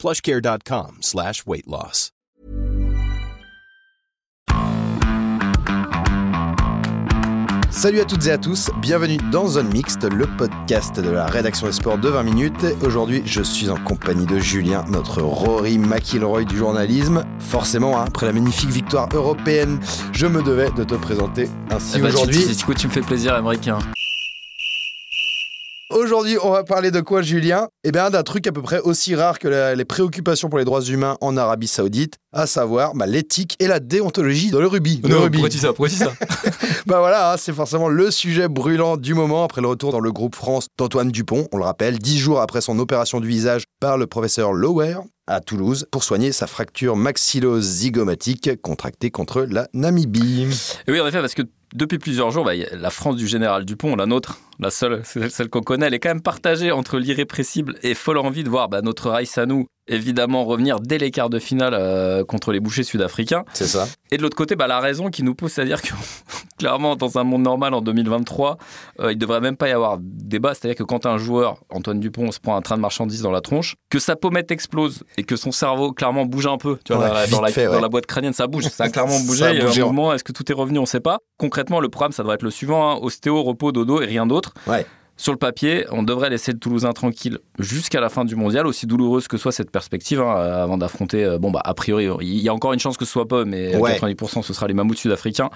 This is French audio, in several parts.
plushcare.com slash weight loss. Salut à toutes et à tous, bienvenue dans Zone Mixte, le podcast de la rédaction des sports de 20 minutes. Aujourd'hui, je suis en compagnie de Julien, notre Rory McIlroy du journalisme. Forcément, hein, après la magnifique victoire européenne, je me devais de te présenter ainsi Eh ben, aujourd'hui. tu, tu, tu me fais plaisir, américain. Aujourd'hui, on va parler de quoi, Julien? Eh bien, d'un truc à peu près aussi rare que la- les préoccupations pour les droits humains en Arabie Saoudite, à savoir bah, l'éthique et la déontologie dans le rugby. Le rugby. ça? Pourquoi tu dis ça? Bah voilà, hein, c'est forcément le sujet brûlant du moment après le retour dans le groupe France d'Antoine Dupont, on le rappelle, dix jours après son opération du visage par le professeur Lower à Toulouse pour soigner sa fracture maxillo-zygomatique contractée contre la Namibie. Et Oui, en effet, parce que depuis plusieurs jours, bah, la France du général Dupont, la nôtre, la seule, celle qu'on connaît, elle est quand même partagée entre l'irrépressible et folle envie de voir bah, notre Raïs à nous, évidemment, revenir dès les quarts de finale euh, contre les bouchers sud-africains. C'est ça Et de l'autre côté, bah, la raison qui nous pousse à dire que, clairement, dans un monde normal en 2023, euh, il devrait même pas y avoir débat. C'est-à-dire que quand un joueur, Antoine Dupont, se prend un train de marchandises dans la tronche, que sa pommette explose et que son cerveau, clairement, bouge un peu. Tu vois, Ouais, dans, la, dans la- fait, dans ouais. la boîte crânienne, ça bouge. Ça a clairement bougé. a Il y a eu bougé. Est-ce que tout est revenu? On ne sait pas. Concrètement, le programme, ça doit être le suivant hein, ostéo, repos, dodo et rien d'autre. Ouais. Sur le papier, on devrait laisser le Toulousain tranquille jusqu'à la fin du mondial, aussi douloureuse que soit cette perspective, hein, avant d'affronter. euh, bon, bah, a priori, il y a encore une chance que ce soit pas, mais Ouais. 90% ce sera les mammouths sud-africains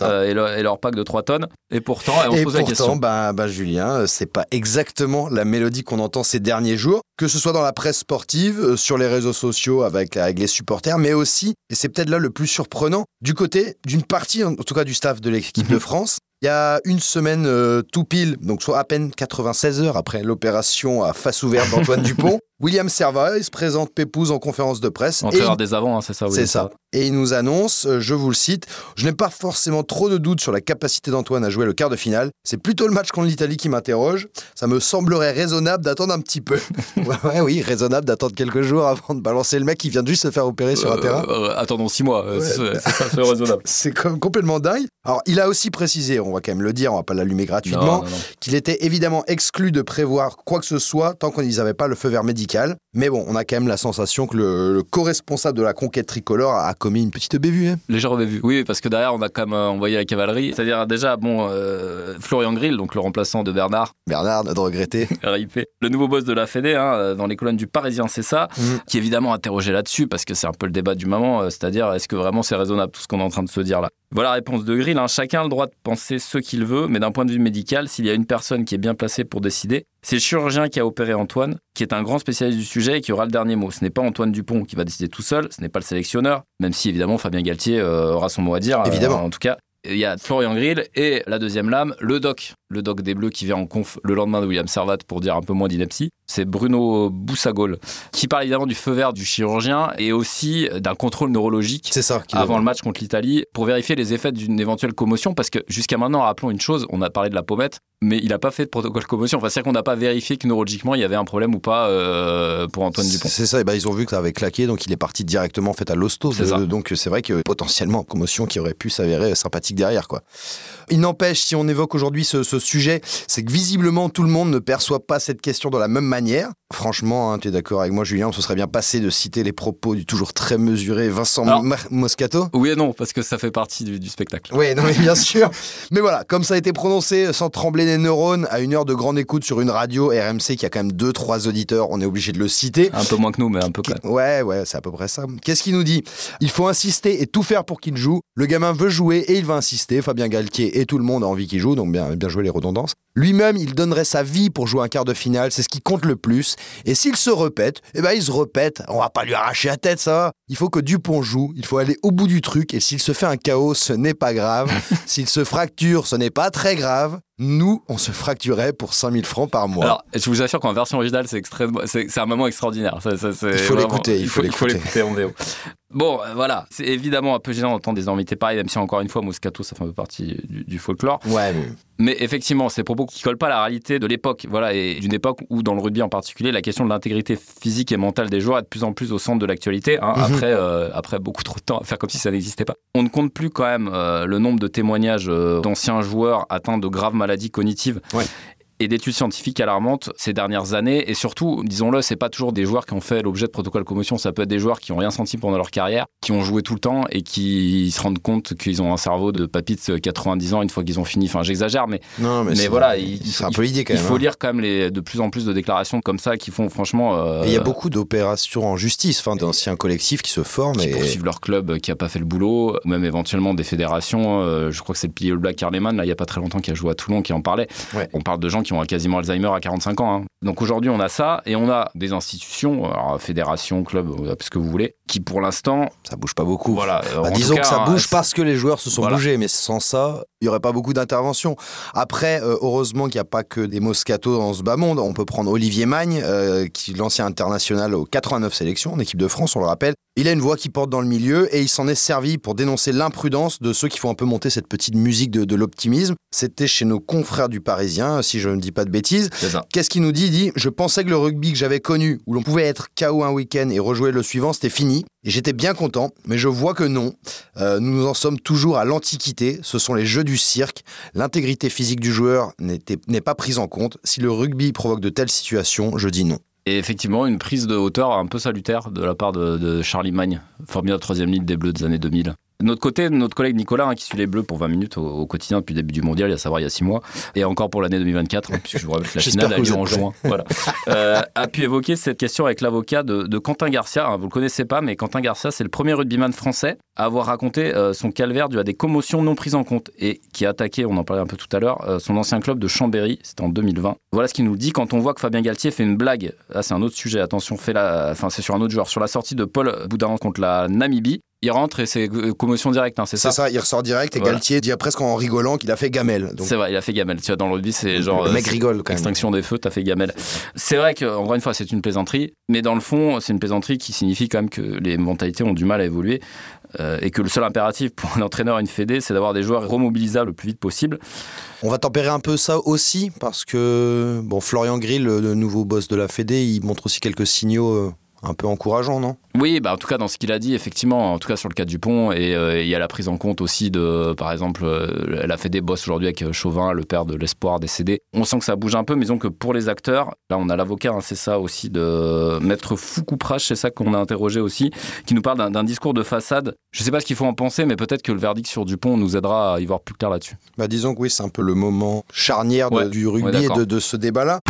euh, et, leur, et leur pack de 3 tonnes. Et pourtant, et on se Et pose la question. bah, bah, Julien, euh, c'est pas exactement la mélodie qu'on entend ces derniers jours, que ce soit dans la presse sportive, sur les réseaux sociaux avec, avec les supporters, mais aussi, et c'est peut-être là le plus surprenant, du côté d'une partie, en tout cas du staff de l'équipe Mhm. de France. Il y a une semaine euh, tout pile, donc soit à peine 96 heures après l'opération à face ouverte d'Antoine Dupont, William Servaille se présente Pépouze en conférence de presse. Entraîneur il- des avants, hein, c'est ça. oui, c'est ça. Et il nous annonce, euh, je vous le cite, je n'ai pas forcément trop de doutes sur la capacité d'Antoine à jouer le quart de finale. C'est plutôt le match contre l'Italie qui m'interroge. Ça me semblerait raisonnable d'attendre un petit peu. ouais, oui, raisonnable d'attendre quelques jours avant de balancer le mec qui vient de juste se faire opérer sur un Euh, terrain. euh, attendons 6 mois, Ouais. c'est ça, c'est raisonnable. C'est com- complètement dingue. Alors, il a aussi précisé, on va quand même le dire, on va pas l'allumer gratuitement, qu'il était évidemment exclu de prévoir quoi que ce soit tant qu'ils n'avaient pas le feu vert médical. Mais bon, on a quand même la sensation que le, le co-responsable de la conquête tricolore a commis une petite bévue. hein. Légère bévue. Oui, parce que derrière, on a quand même envoyé la cavalerie. C'est-à-dire, déjà, bon, euh, Florian Grill, donc le remplaçant de Bernard, Bernard, de regretter. RIP, le nouveau boss de la Fédé, hein, euh, dans les colonnes du Parisien, c'est ça, Mhm. qui est évidemment interrogé là-dessus, parce que c'est un peu le débat du moment, euh, c'est-à-dire, est-ce que vraiment c'est raisonnable tout ce qu'on est en train de se dire là Voilà la réponse de Grill. hein. Chacun a le droit de penser ce qu'il veut, mais d'un point de vue médical, s'il y a une personne qui est bien placée pour décider, c'est le chirurgien qui a opéré Antoine, qui est un grand spécialiste du sujet et qui aura le dernier mot. Ce n'est pas Antoine Dupont qui va décider tout seul, ce n'est pas le sélectionneur, même si évidemment Fabien Galtier euh, aura son mot à dire. euh, Évidemment. en tout cas, il y a Florian Grill et la deuxième lame, le doc. Le doc des Bleus qui vient en conf le lendemain de William Servat pour dire un peu moins d'ineptie. C'est Bruno Boussagol qui parle évidemment du feu vert du chirurgien et aussi d'un contrôle neurologique ça. avant le match contre l'Italie pour vérifier les effets d'une éventuelle commotion parce que jusqu'à maintenant, rappelons une chose, on a parlé de la pommette, mais il n'a pas fait de protocole commotion. Enfin, c'est-à-dire qu'on n'a pas vérifié que neurologiquement il y avait un problème ou pas euh, pour Antoine Dupont. C'est ça, et ben, ils ont vu que ça avait claqué, donc il est parti directement en fait à l'hosto. Ça. Euh, Donc c'est vrai que potentiellement commotion qui aurait pu s'avérer sympathique derrière quoi. Il n'empêche, si on évoque aujourd'hui ce, ce sujet, c'est que visiblement tout le monde ne perçoit pas cette question de la même manière. Franchement, hein, tu es d'accord avec moi, Julien, on se serait bien passé de citer les propos du toujours très mesuré Vincent Alors- Moscato. Oui et non, parce que ça fait partie du, du spectacle. Oui, non mais bien sûr. Mais voilà, comme ça a été prononcé sans trembler les neurones à une heure de grande écoute sur une radio RMC qui a quand même deux trois auditeurs, on est obligé de le citer. Un peu moins que nous, mais un peu quand même. Ouais, ouais, c'est à peu près ça. Qu'est-ce qu'il nous dit? Il faut insister et tout faire pour qu'il joue. Le gamin veut jouer et il va insister. Fabien Galtier et tout le monde a envie qu'il joue, donc bien, bien jouer les redondances. Lui-même, il donnerait sa vie pour jouer un quart de finale, c'est ce qui compte le plus. Et s'il se répète, eh ben il se répète. On va pas lui arracher la tête, ça. Il faut que Dupont joue, il faut aller au bout du truc, et s'il se fait un chaos, ce n'est pas grave. s'il se fracture, ce n'est pas très grave. Nous, on se fracturait pour 5000 francs par mois. Alors, je vous assure qu'en version originale, c'est extrêmement, c'est un moment extraordinaire. Ça, ça, il faut l'écouter, il faut l'écouter en VO. Bon, euh, voilà, c'est évidemment un peu gênant d'entendre des invités pareils, même si encore une fois, Moscato, ça fait un peu partie du, du folklore. Ouais, mais... mais effectivement, c'est propos qui collent pas à la réalité de l'époque, voilà, et d'une époque où, dans le rugby en particulier, la question de l'intégrité physique et mentale des joueurs est de plus en plus au centre de l'actualité. Hein, mhm. Après, euh, après beaucoup trop de temps faire comme si ça n'existait pas. On ne compte plus quand même euh, le nombre de témoignages d'anciens joueurs atteints de graves maladies cognitives. Et d'études scientifiques alarmantes ces dernières années. Et surtout, disons-le, c'est pas toujours des joueurs qui ont fait l'objet de protocoles de commotion. Ça peut être des joueurs qui ont rien senti pendant leur carrière, qui ont joué tout le temps et qui se rendent compte qu'ils ont un cerveau de papites 90 ans une fois qu'ils ont fini. Enfin, j'exagère, mais, non, mais, voilà, c'est un peu l'idée quand même. Il faut hein. lire quand même les, de plus en plus de déclarations comme ça qui font franchement. Euh, il y a beaucoup d'opérations en justice, enfin, d'anciens collectifs qui se forment qui et poursuivent leur club qui a pas fait le boulot, même éventuellement des fédérations. Euh, je crois que c'est le pilier Black Carleman, là, il y a pas très longtemps, qui a joué à Toulon, qui en parlait. On parle de gens qui ont quasiment Alzheimer à 45 ans. Hein. Donc aujourd'hui, on a ça et on a des institutions, alors, fédération, club, ce que vous voulez, qui pour l'instant. Ça bouge pas beaucoup. Voilà. Bah, disons que ça bouge parce que les joueurs se sont bougés, mais sans ça, il n'y aurait pas beaucoup d'interventions. Après, euh, heureusement qu'il n'y a pas que des Moscato dans ce bas monde. On peut prendre Olivier Magne, euh, qui l'ancien international aux 89 sélections en équipe de France, on le rappelle. Il a une voix qui porte dans le milieu et il s'en est servi pour dénoncer l'imprudence de ceux qui font un peu monter cette petite musique de, de l'optimisme. C'était chez nos confrères du Parisien, si je ne dis pas de bêtises. Qu'est-ce qu'il nous dit? Il dit Je pensais que le rugby que j'avais connu, où l'on pouvait être KO un week-end et rejouer le suivant, c'était fini. Et j'étais bien content, mais je vois que non. Euh, nous en sommes toujours à l'antiquité. Ce sont les jeux du cirque. L'intégrité physique du joueur n'est pas prise en compte. Si le rugby provoque de telles situations, je dis non. Et effectivement, une prise de hauteur un peu salutaire de la part de, Charlie Magne, formidable troisième ligne des Bleus des années 2000. De notre côté, notre collègue Nicolas, hein, qui suit les Bleus pour 20 minutes au, quotidien depuis le début du mondial, il à savoir il y a 6 mois, et encore pour l'année 2024, hein, puisque je vous rappelle que la finale a lieu en juin, voilà, euh, a pu évoquer cette question avec l'avocat de, Quentin Garcia. Hein, vous le connaissez pas, mais Quentin Garcia, c'est le premier rugbyman français à avoir raconté euh, son calvaire dû à des commotions non prises en compte et qui a attaqué, on en parlait un peu tout à l'heure, euh, son ancien club de Chambéry, c'était en 2020. Voilà ce qu'il nous dit quand on voit que Fabien Galtier fait une blague. Là, c'est un autre sujet, attention, fait la... enfin, c'est sur un autre joueur, sur la sortie de Paul Boudin contre la Namibie il rentre et c'est commotion directe, hein, c'est ça C'est ça, il ressort direct et Galtier dit presque en rigolant qu'il a fait gamelle. C'est vrai, il a fait gamelle. Tu vois, dans le rugby, c'est genre. Le mec rigole quand même. Extinction des feux, t'as fait gamelle. C'est vrai que, encore une fois, c'est une plaisanterie, mais dans le fond, c'est une plaisanterie qui signifie quand même que les mentalités ont du mal à évoluer euh, et que le seul impératif pour un entraîneur et une fédé, c'est d'avoir des joueurs remobilisables le plus vite possible. On va tempérer un peu ça aussi parce que, bon, Florian Grill, le nouveau boss de la fédé, il montre aussi quelques signaux euh, un peu encourageant, non? Oui, bah en tout cas dans ce qu'il a dit, effectivement, en tout cas sur le cas du pont, et euh, il y a la prise en compte aussi de, par exemple, euh, elle a fait des boss aujourd'hui avec euh, Chauvin, le père de l'espoir décédé. On sent que ça bouge un peu, mais disons que pour les acteurs, là on a l'avocat, hein, c'est ça aussi, de Maître Foucouprache, c'est ça qu'on a interrogé aussi, qui nous parle d'un discours de façade. Je sais pas ce qu'il faut en penser, mais peut-être que le verdict sur Dupont nous aidera à y voir plus clair là-dessus. Bah disons que oui, c'est un peu le moment charnière du rugby et de ce débat-là.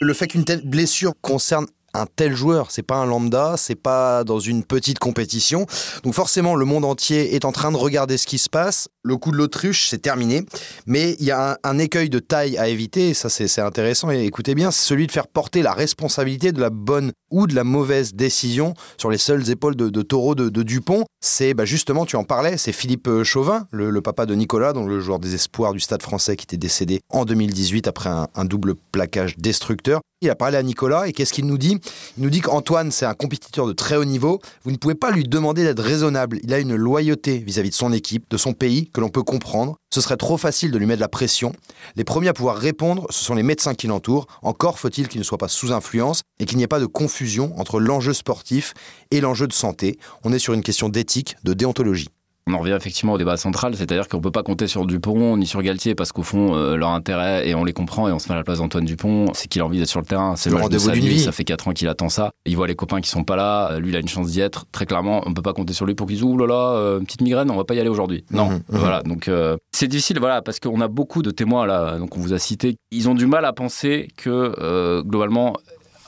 Le fait qu'une telle blessure concerne un tel joueur, c'est pas un lambda, c'est pas dans une petite compétition. Donc forcément, le monde entier est en train de regarder ce qui se passe. Le coup de l'autruche, c'est terminé, mais il y a un, écueil de taille à éviter, et ça c'est intéressant, et écoutez bien, c'est celui de faire porter la responsabilité de la bonne ou de la mauvaise décision sur les seules épaules de, taureau de, Dupont. C'est bah, justement, tu en parlais, c'est Philippe Chauvin, le, papa de Nicolas, donc le joueur des espoirs du Stade français qui était décédé en 2018 après un, un double plaquage destructeur. Il a parlé à Nicolas et qu'est-ce qu'il nous dit? Il nous dit qu'Antoine, c'est un compétiteur de très haut niveau. Vous ne pouvez pas lui demander d'être raisonnable. Il a une loyauté vis-à-vis de son équipe, de son pays, que l'on peut comprendre. Ce serait trop facile de lui mettre la pression. Les premiers à pouvoir répondre, ce sont les médecins qui l'entourent. Encore faut-il qu'il ne soit pas sous influence et qu'il n'y ait pas de confusion entre l'enjeu sportif et l'enjeu de santé. On est sur une question d'éthique, de déontologie. On en revient effectivement au débat central, c'est-à-dire qu'on ne peut pas compter sur Dupont ni sur Galtier parce qu'au fond, euh, leur intérêt, et on les comprend et on se met à la place d'Antoine Dupont, c'est qu'il a envie d'être sur le terrain. C'est le rendez-vous d'une vie. Ça fait 4 ans qu'il attend ça. Il voit les copains qui sont pas là. Euh, lui, il a une chance d'y être. Très clairement, on ne peut pas compter sur lui pour qu'il dise Ouh là là, euh, petite migraine, on va pas y aller aujourd'hui. Non. Mhm, mhm. Voilà. Donc, c'est difficile, voilà, parce qu'on a beaucoup de témoins là. Donc, on vous a cité. Ils ont du mal à penser que, globalement,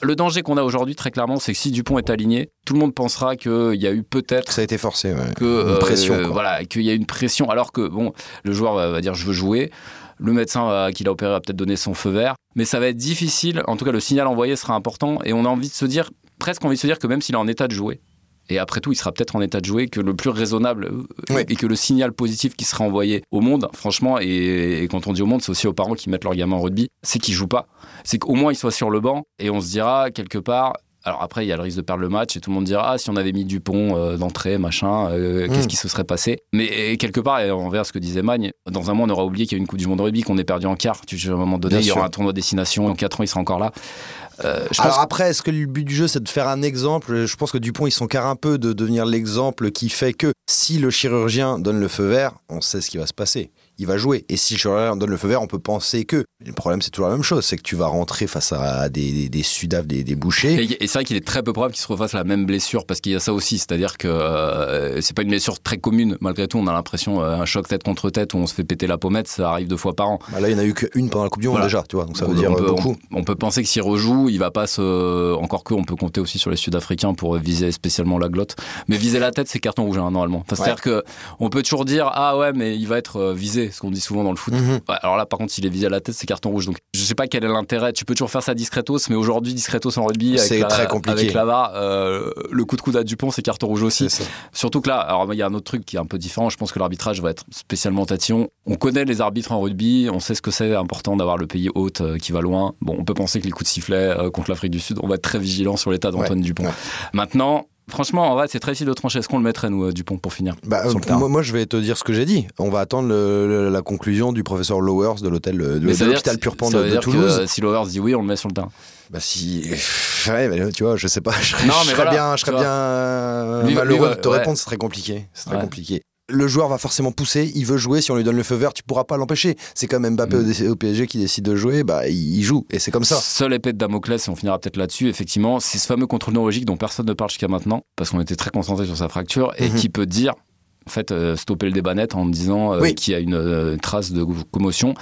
le danger qu'on a aujourd'hui, très clairement, c'est que si Dupont est aligné, tout le monde pensera qu'il y a eu peut-être. Ça a été forcé, ouais. Que, une pression. Euh, voilà, qu'il y a une pression. Alors que, bon, le joueur va, dire je veux jouer. Le médecin qui l'a opéré va peut-être donner son feu vert. Mais ça va être difficile. En tout cas, le signal envoyé sera important. Et on a envie de se dire presque envie de se dire que même s'il est en état de jouer, et après tout, il sera peut-être en état de jouer, que le plus raisonnable euh, Oui. et que le signal positif qui sera envoyé au monde, franchement, et, et quand on dit au monde, c'est aussi aux parents qui mettent leur gamin en rugby, c'est qu'ils jouent pas. C'est qu'au moins il soit sur le banc et on se dira quelque part. Alors après, il y a le risque de perdre le match et tout le monde dira ah si on avait mis Dupont euh, d'entrée, machin, euh, Mm. qu'est-ce qui se serait passé? Mais quelque part, et envers ce que disait Magne, dans un mois on aura oublié qu'il y a une Coupe du Monde de rugby, qu'on est perdu en quart. Tu, à un moment donné, Bien il y aura sûr. un tournoi destination. Dans 4 ans, il sera encore là. Euh, je pense Alors après, est-ce que le but du jeu, c'est de faire un exemple? Je pense que Dupont, ils s'encarre un peu de devenir l'exemple qui fait que si le chirurgien donne le feu vert, on sait ce qui va se passer. Il va jouer. Et si le donne le feu vert, on peut penser que. Le problème, c'est toujours la même chose. C'est que tu vas rentrer face à des, des, des des, des bouchers. Et, et c'est vrai qu'il est très peu probable qu'il se refasse la même blessure parce qu'il y a ça aussi, c'est-à-dire que euh, c'est pas une blessure très commune. Malgré tout, on a l'impression euh, un choc tête contre tête où on se fait péter la pommette, ça arrive deux fois par an. Bah là, il n'y en a eu qu'une pendant la Coupe du Monde Voilà. déjà, tu vois. Donc ça on, veut dire on peut, euh, beaucoup. on- on peut penser que s'il rejoue, il va pas se. Encore que, on peut compter aussi sur les Sud-Africains pour viser spécialement la glotte. Mais viser la tête, c'est carton rouge hein, normalement. Enfin, C'est-à-dire que on peut toujours dire ah ouais, mais il va être euh, visé, ce qu'on dit souvent dans le foot. Mhm. Alors là, par contre, s'il est visé à la tête, c'est carton rouge. Donc, je sais pas quel est l'intérêt. Tu peux toujours faire ça discretos, mais aujourd'hui, discretos en rugby, C'est très compliqué. avec la VAR, euh, le coup de coude à Dupont, c'est carton rouge aussi. Surtout que là, alors il y a un autre truc qui est un peu différent. Je pense que l'arbitrage va être spécialement tatillon. On connaît les arbitres en rugby, on sait ce que c'est important d'avoir le pays hôte euh, qui va loin. Bon, on peut penser que les coups de sifflet euh, contre l'Afrique du Sud, on va être très vigilant sur l'état d'Antoine Ouais, Dupont. ouais. Maintenant, franchement, en vrai, c'est très difficile de trancher. Est-ce qu'on le mettrait, nous, euh, Dupont, pour finir Bah, euh, moi, moi, je vais te dire ce que j'ai dit. On va attendre le- le- la conclusion du professeur Lowers de l'hôtel de, Mais de l'hôpital Purpan de, que, Toulouse. euh, si Lowers dit oui, on le met sur le terrain. Bah si, ouais, mais tu vois, je sais pas, je serais, Non, je mais serais voilà, bien, je serais bien euh, malheureux de te ouais. répondre, c'est très compliqué, c'est très Ouais. compliqué. Le joueur va forcément pousser, il veut jouer, si on lui donne le feu vert, tu pourras pas l'empêcher. C'est comme Mbappé Mm. au au PSG qui décide de jouer, bah il joue, et c'est comme ça. Seule épée de Damoclès, et on finira peut-être là-dessus, effectivement, c'est ce fameux contrôle neurologique dont personne ne parle jusqu'à maintenant, parce qu'on était très concentré sur sa fracture, et Mhm. qui peut dire, en fait, euh, stopper le débat net en disant euh, Oui. qu'il y a une euh, trace de commotion.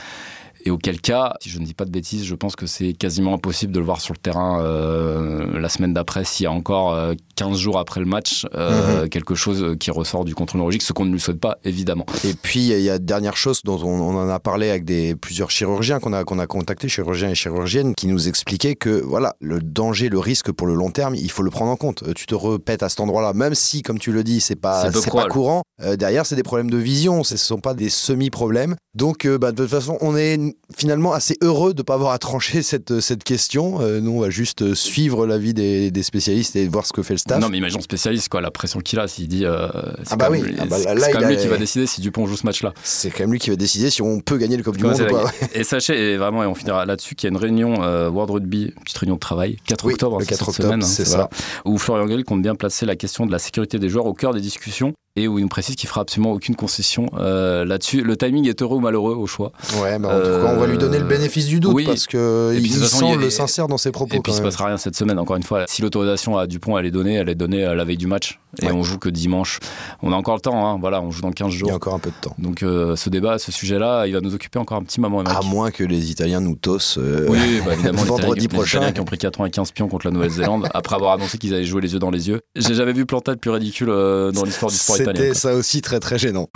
Et auquel cas, si je ne dis pas de bêtises, je pense que c'est quasiment impossible de le voir sur le terrain euh, la semaine d'après, s'il y a encore euh, 15 jours après le match, euh, Mhm. quelque chose qui ressort du contrôle neurologique, ce qu'on ne lui souhaite pas, évidemment. Et puis il y a dernière chose dont on, on en a parlé avec des plusieurs chirurgiens qu'on a qu'on a contactés, chirurgiens et chirurgiennes, qui nous expliquaient que voilà le danger, le risque pour le long terme, il faut le prendre en compte. Euh, Tu te repètes à cet endroit-là, même si comme tu le dis, c'est pas C'est pas courant. euh, derrière, c'est des problèmes de vision, ce sont pas des semi-problèmes. Donc euh, bah, de toute façon, on est finalement assez heureux de pas avoir à trancher cette cette question. Euh, nous, on va juste euh, suivre l'avis des, des spécialistes et voir ce que fait le staff. Non, mais imaginons spécialiste, quoi, la pression qu'il a, s'il dit. euh, c'est Ah bah oui, ah bah c'est- là, là, c'est quand même lui a- qui va décider si Dupont joue ce match-là. C'est quand même lui qui va décider si on peut gagner le Coupe du Monde ou pas. Et sachez, et vraiment, et on finira là-dessus, qu'il y a une réunion World Rugby, une petite réunion de travail, 4 Oui, octobre, le c'est 4 cette octobre, semaine, hein, c'est ça. voilà, où Florian Grill compte bien placer la question de la sécurité des joueurs au cœur des discussions et où il nous précise qu'il fera absolument aucune concession euh, là-dessus. Le timing est heureux ou malheureux au choix. Ouais, mais en tout cas, on va lui donner le bénéfice du doute oui. parce que Et puis, il sincère dans ses propos. Et puis il se passera rien cette semaine, encore une fois. Si l'autorisation à Dupont elle est donnée, elle est donnée à la veille du match. Et Ouais. on joue que dimanche. On a encore le temps, hein. voilà, on joue dans 15 Il y jours. a encore un peu de temps. Donc euh, ce débat, ce sujet-là, il va nous occuper encore un petit moment. À moins que les Italiens nous tossent. euh, Oui, bah, évidemment, les vendredi Italiens- les prochain. Italiens qui ont pris 95 pions contre la Nouvelle-Zélande après avoir annoncé qu'ils allaient jouer les yeux dans les yeux. J'ai jamais vu plantade plus ridicule euh, dans l'histoire du sport italien. C'était ça aussi très très gênant.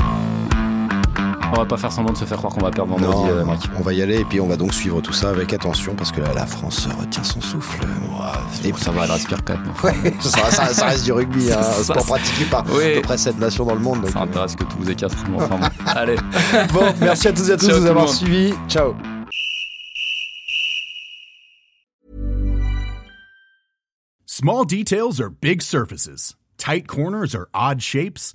On va pas faire semblant de se faire croire qu'on va perdre vendredi, Non, euh, Émeric. on va y aller et puis on va donc suivre tout ça avec attention parce que là, la France retient son souffle. Et ça va, elle respire quand même. Ouais, ça, ça- ça reste du rugby, hein, un Ça, sport ça- pratiqué par Oui. à peu près 7 nations dans le monde. donc, Ça intéresse que tous et quatre. mais Enfin, bon. Allez. euh. Bon, merci à tous et à tous de tout nous le avoir monde. suivis. Ciao. Small details are big surfaces. Tight corners are odd shapes.